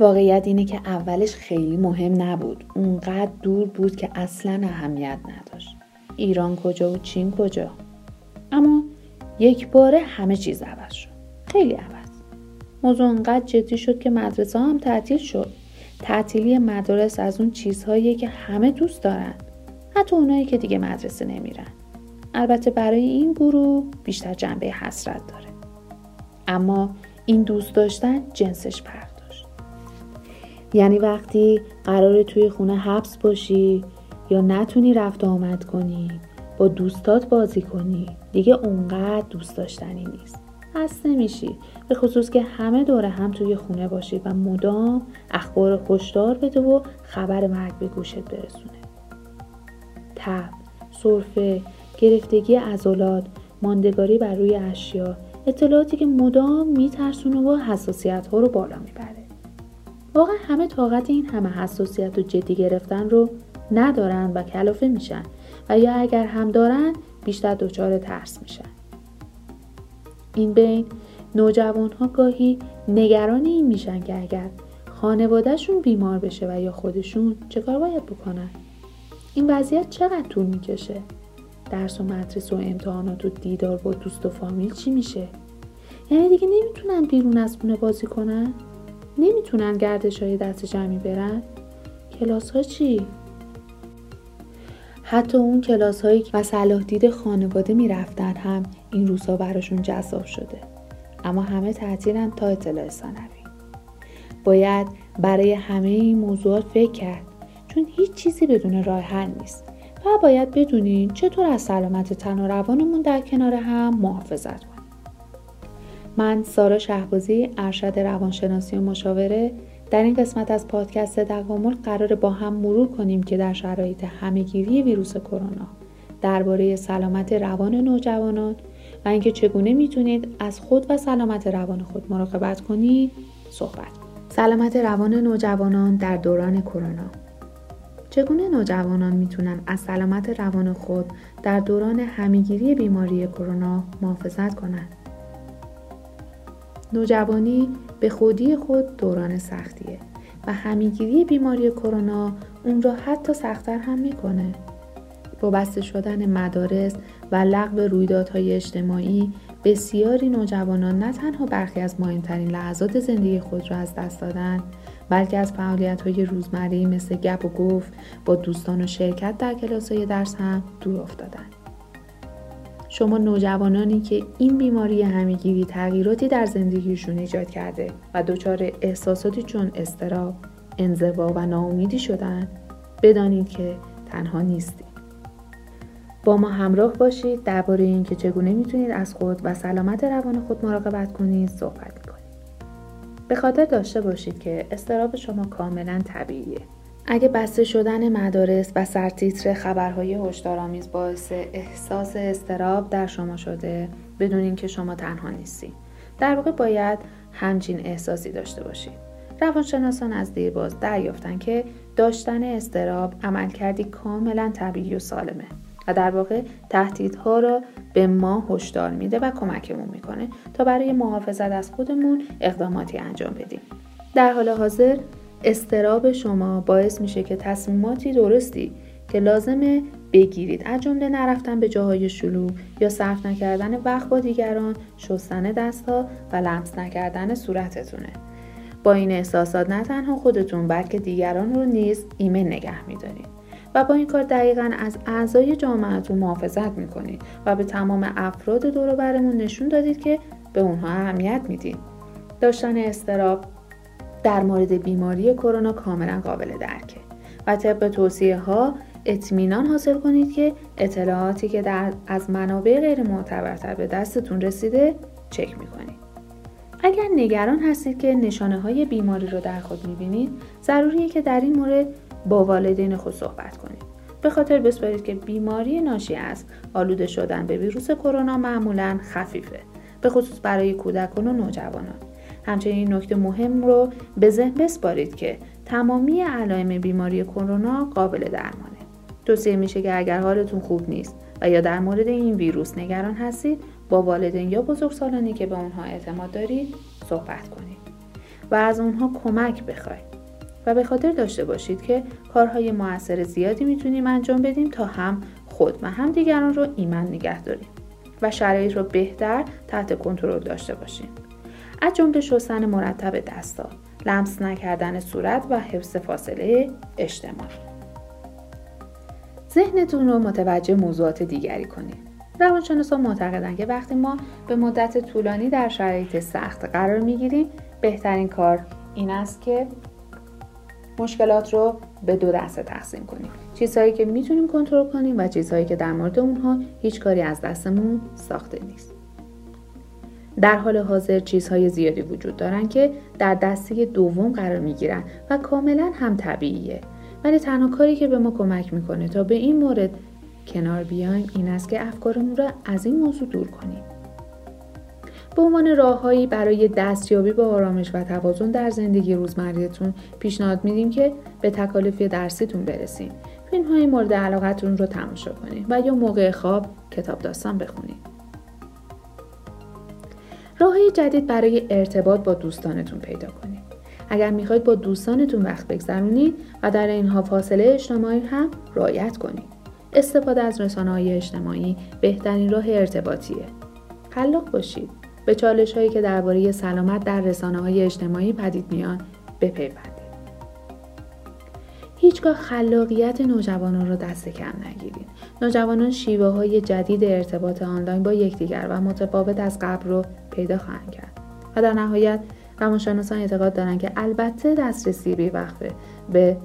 واقعیت اینه که اولش خیلی مهم نبود. اونقدر دور بود که اصلا اهمیت نداشت. ایران کجا و چین کجا. اما یک باره همه چیز عوض شد. خیلی عوض. موضوع اونقدر جدی شد که مدرسه هم تعطیل شد. تعطیلی مدارس از اون چیزهایی که همه دوست دارن. حتی اونایی که دیگه مدرسه نمیرن. البته برای این گروه بیشتر جنبه حسرت داره. اما این دوست داشتن جنسش پرداشت یعنی وقتی قرار توی خونه حبس باشی یا نتونی رفت آمد کنی با دوستات بازی کنی دیگه اونقدر دوست داشتنی نیست. هست نمیشی. به خصوص که همه دوره هم توی خونه باشید و مدام اخبار خوشدار بده و خبر مرگ به گوشت برسونه. تب سرفه گرفتگی عضلات ماندگاری بر روی اشیا اطلاعاتی که مدام میترسونه و حساسیت ها رو بالا می‌بره. واقعا همه طاقت این همه حساسیت و جدی گرفتن رو ندارن و کلافه میشن و یا اگر هم دارن بیشتر دچار ترس میشن. این بین نوجوان ها گاهی نگران این میشن که اگر خانوادهشون بیمار بشه و یا خودشون چه کار باید بکنن؟ این وضعیت چقدر طول می‌کشه؟ درس و مدرسه و امتحانات و دیدار با دوست و فامیل چی میشه؟ یعنی دیگه نمی‌تونن بیرون از خونه بازی کنن؟ نمی‌تونن گردش های دست جمعی برن؟ کلاس ها چی؟ حتی اون کلاس هایی و صلاح دید خانواده می‌رفتن هم این روزها براشون جذاب شده. اما همه تعطیلن تا اطلاع ثانوی. باید برای همه این موضوعات فکر کرد چون هیچ چیزی بدون راه حل نیست. و باید بدونین چطور از سلامت تن و روانمون در کنار هم محافظت کنیم. من سارا شهبازی ارشد روانشناسی و مشاوره. در این قسمت از پادکست تکامل قرار با هم مرور کنیم که در شرایط همهگیری ویروس کرونا درباره سلامت روان نوجوانان و اینکه چگونه می‌تونید از خود و سلامت روان خود مراقبت کنید صحبت سلامت روان نوجوانان در دوران کرونا. چگونه نوجوانان می‌تونن از سلامت روان خود در دوران همهگیری بیماری کرونا محافظت کنند؟ نوجوانی به خودی خود دوران سختیه و همیگیری بیماری کرونا اون را حتی سختتر هم می‌کنه. با بسته شدن مدارس و لغو رویدادهای اجتماعی بسیاری نوجوانان نه تنها برخی از مهمترین لحظات زندگی خود را از دست دادن بلکه از فعالیت های روزمره مثل گپ و گفت با دوستان و شرکت در کلاس های درس هم دور افتادند. شما نوجوانانی که این بیماری همیگیری تغییراتی در زندگیشون ایجاد کرده و دچار احساساتی چون استراب، انزوا و ناامیدی شدن بدانید که تنها نیستید. با ما همراه باشید درباره اینکه چگونه می‌تونید از خود و سلامت روان خود مراقبت کنید صحبت می‌کنید. به خاطر داشته باشید که استراب شما کاملا طبیعیه اگه بسته شدن مدارس و سرتیتر خبرهای هشدارآمیز باعث احساس استراب در شما شده بدونین که شما تنها نیستید در واقع باید همچین احساسی داشته باشید روانشناسان از دیرباز دریافتن که داشتن استراب عملکردی کاملا طبیعی و سالمه و در واقع تهدیدها را به ما هشدار میده و کمکمون می‌کنه تا برای محافظت از خودمون اقداماتی انجام بدیم. در حال حاضر استراب شما باعث میشه که تصمیماتی درستی که لازمه بگیرید. از جمله نرفتن به جاهای شلوغ یا صرف نکردن وقت با دیگران شستن دستها و لمس نکردن صورتتونه. با این احساسات نه تنها خودتون بلکه دیگران رو نیز ایمن نگه میدارید. و با این کار دقیقا از اعضای جامعتون محافظت می‌کنید و به تمام افراد دور برمون نشون دادید که به اونها اهمیت می‌دید. داشتن استراب در مورد بیماری کرونا کاملا قابل درکه و طبق توصیه ها اطمینان حاصل کنید که اطلاعاتی که در از منابع غیر معتبرتر به دستتون رسیده چک می‌کنید. اگر نگران هستید که نشانه های بیماری رو در خود می‌بینید ضروریه که در این مورد با والدین خود صحبت کنید. به خاطر بسپارید که بیماری ناشی از آلوده شدن به ویروس کرونا معمولا خفیفه به خصوص برای کودکان و نوجوانان همچنین نکته مهم رو به ذهن بسپارید که تمامی علائم بیماری کرونا قابل درمانه. توصیه میشه که اگر حالتون خوب نیست و یا در مورد این ویروس نگران هستید با والدین یا بزرگسالانی که به اونها اعتماد دارید صحبت کنید. و از اونها کمک بخواید و به خاطر داشته باشید که کارهای موثر زیادی می‌تونیم انجام بدیم تا هم خود و هم دیگران رو ایمن نگه داریم و شرایط رو بهتر تحت کنترل داشته باشیم از جمله شستن مرتب دستا لمس نکردن صورت و حفظ فاصله اجتماعی ذهنتون رو متوجه موضوعات دیگری کنید. روانشناسان معتقدند که وقتی ما به مدت طولانی در شرایط سخت قرار می‌گیریم بهترین کار این است که مشکلات رو به دو دسته تقسیم کنیم. چیزهایی که می‌تونیم کنترل کنیم و چیزهایی که در مورد اونها هیچ کاری از دستمون ساخته نیست. در حال حاضر چیزهای زیادی وجود دارن که در دسته دوم قرار می‌گیرن و کاملا هم طبیعیه. ولی تنها کاری که به ما کمک می‌کنه تا به این مورد کنار بیایم این است که افکارمون را از این موضوع دور کنیم. به عنوان راههایی برای دستیابی به آرامش و توازن در زندگی روزمرهتون پیشنهاد میدیم که به تکالیف درسیتون برسین فیلم های مورد علاقتون رو تماشا کنید و یا موقع خواب کتاب داستان بخونید. راههای جدید برای ارتباط با دوستانتون پیدا کنید. اگر می‌خواید با دوستانتون وقت بگذرونید و در اینها فاصله اجتماعی هم رعایت کنید. استفاده از رسانه های اجتماعی بهترین راه ارتباطیه. خلاق باشید. به چالش هایی که درباره سلامت در رسانه های اجتماعی پدید میان بپیوندید. هیچگاه خلاقیت نوجوانان را دست کم نگیرید. نوجوانان شیوه های جدید ارتباط آنلاین با یکدیگر و متفاوت از قبل رو پیدا خواهند کرد و در نهایت روانشناسان اعتقاد دارند که البته دسترسی بیوقفه به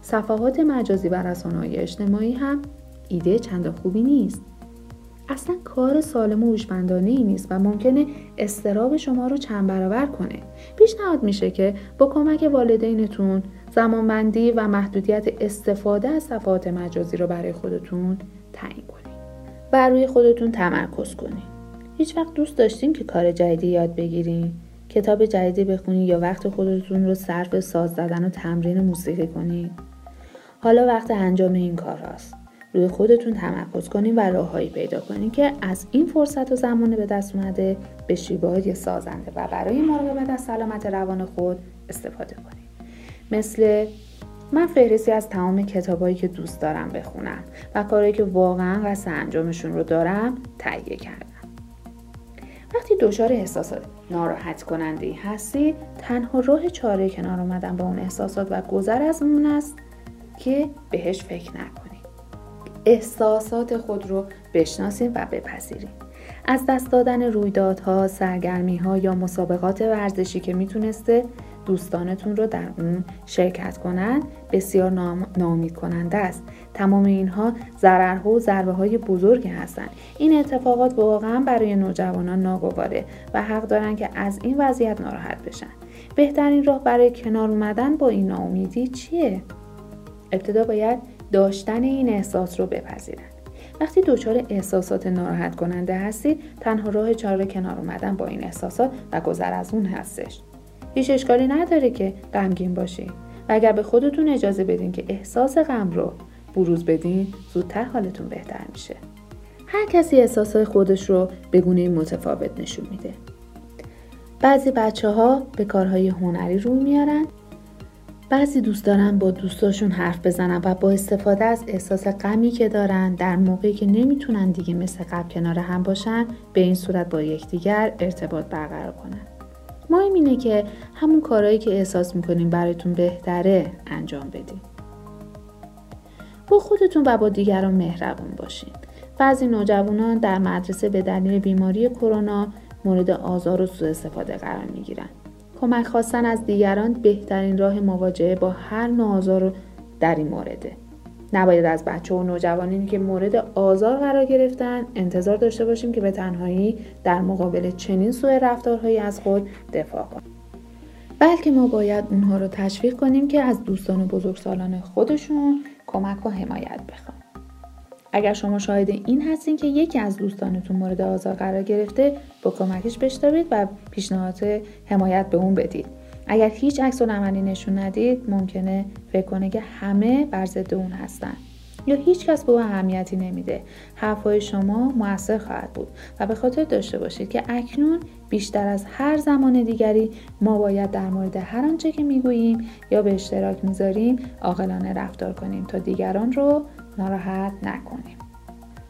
صفحات مجازی و رسانه های اجتماعی هم ایده چند خوبی نیست. اصلا کار سالم و هوشمندانه ای نیست و ممکنه استراب شما رو چند برابر کنه. پیشنهاد میشه که با کمک والدینتون زمانبندی و محدودیت استفاده از صفحات مجازی رو برای خودتون تعیین کنید و روی خودتون تمرکز کنید هیچ وقت دوست داشتین که کار جدیدی یاد بگیرین کتاب جدیدی بخونید یا وقت خودتون رو صرف ساز زدن و تمرین موسیقی کنید حالا وقت انجام این کار هست. روی خودتون تمرکز کنید و راههایی پیدا کنید که از این فرصت و زمان به دست اومده به شیوه سازنده و برای مراقبت از سلامت روان خود استفاده کنید مثل من فهرستی از تمام کتابایی که دوست دارم بخونم و کارهایی که واقعا قصد انجامشون رو دارم تهیه کردم. وقتی دچار احساسات ناراحت کننده هستی تنها راه چاره کنار اومدن با اون احساسات و گذر از اون است که بهش فکر نکنید احساسات خود رو بشناسید و بپذیرید از دست دادن رویدادها، سرگرمی ها یا مسابقات ورزشی که می‌تونسته دوستانتون رو در اون شرکت کنند بسیار نامید کننده است. تمام اینها ضررها و ضربه های بزرگی هستند این اتفاقات واقعا برای نوجوانان ناگواره و حق دارن که از این وضعیت ناراحت بشن. بهترین راه برای کنار اومدن با این ناامیدی چیه؟ ابتدا باید داشتن این احساس رو بپذیرن. وقتی دچار احساسات ناراحت کننده هستید تنها راه چاره کنار اومدن با این احساسات و گذر از اون هستش. هیچ اشکالی نداره که غمگین باشید و اگر به خودتون اجازه بدین که احساس غم رو بروز بدین زودتر حالتون بهتر میشه. هر کسی احساس خودش رو به گونه متفاوت نشون میده. بعضی بچه ها به کارهای هنری روی میارن. بعضی دوست دارن با دوستاشون حرف بزنن و با استفاده از احساس غمی که دارن در موقعی که نمی‌تونن دیگه مثل قبل کنار هم باشن به این صورت با یکدیگر ارتباط برقرار کنن. مهم اینه که همون کارهایی که احساس می‌کنین براتون بهتره انجام بدین با خودتون و با دیگران مهربون باشین. بعضی نوجوانان در مدرسه به دلیل بیماری کرونا مورد آزار و سوء استفاده قرار می‌گیرن. کمک خواستن از دیگران بهترین راه مواجهه با هر نوع در این مورده. نباید از بچه و نوجوانانی که مورد آزار قرار گرفتن انتظار داشته باشیم که به تنهایی در مقابل چنین سوء رفتارهایی از خود دفاع کنیم. بلکه ما باید اونها رو تشویق کنیم که از دوستان و بزرگسالان خودشون کمک و حمایت بخوان. اگر شما شاهد این هستین که یکی از دوستانتون مورد آزار قرار گرفته با کمکش بشتابید و پیشنهاد حمایت به اون بدید. اگر هیچ عکس عملی نشون ندید ممکنه فکر کنه که همه بر ضد اون هستن. یا هیچ کس به او اهمیتی نمیده. حرفهای شما موثر خواهد بود و به خاطر داشته باشید که اکنون بیشتر از هر زمان دیگری ما باید در مورد هر آنچه که می‌گوییم یا به اشتراک می‌ذاریم عاقلانه رفتار کنیم تا دیگران رو ناراحت نکنیم.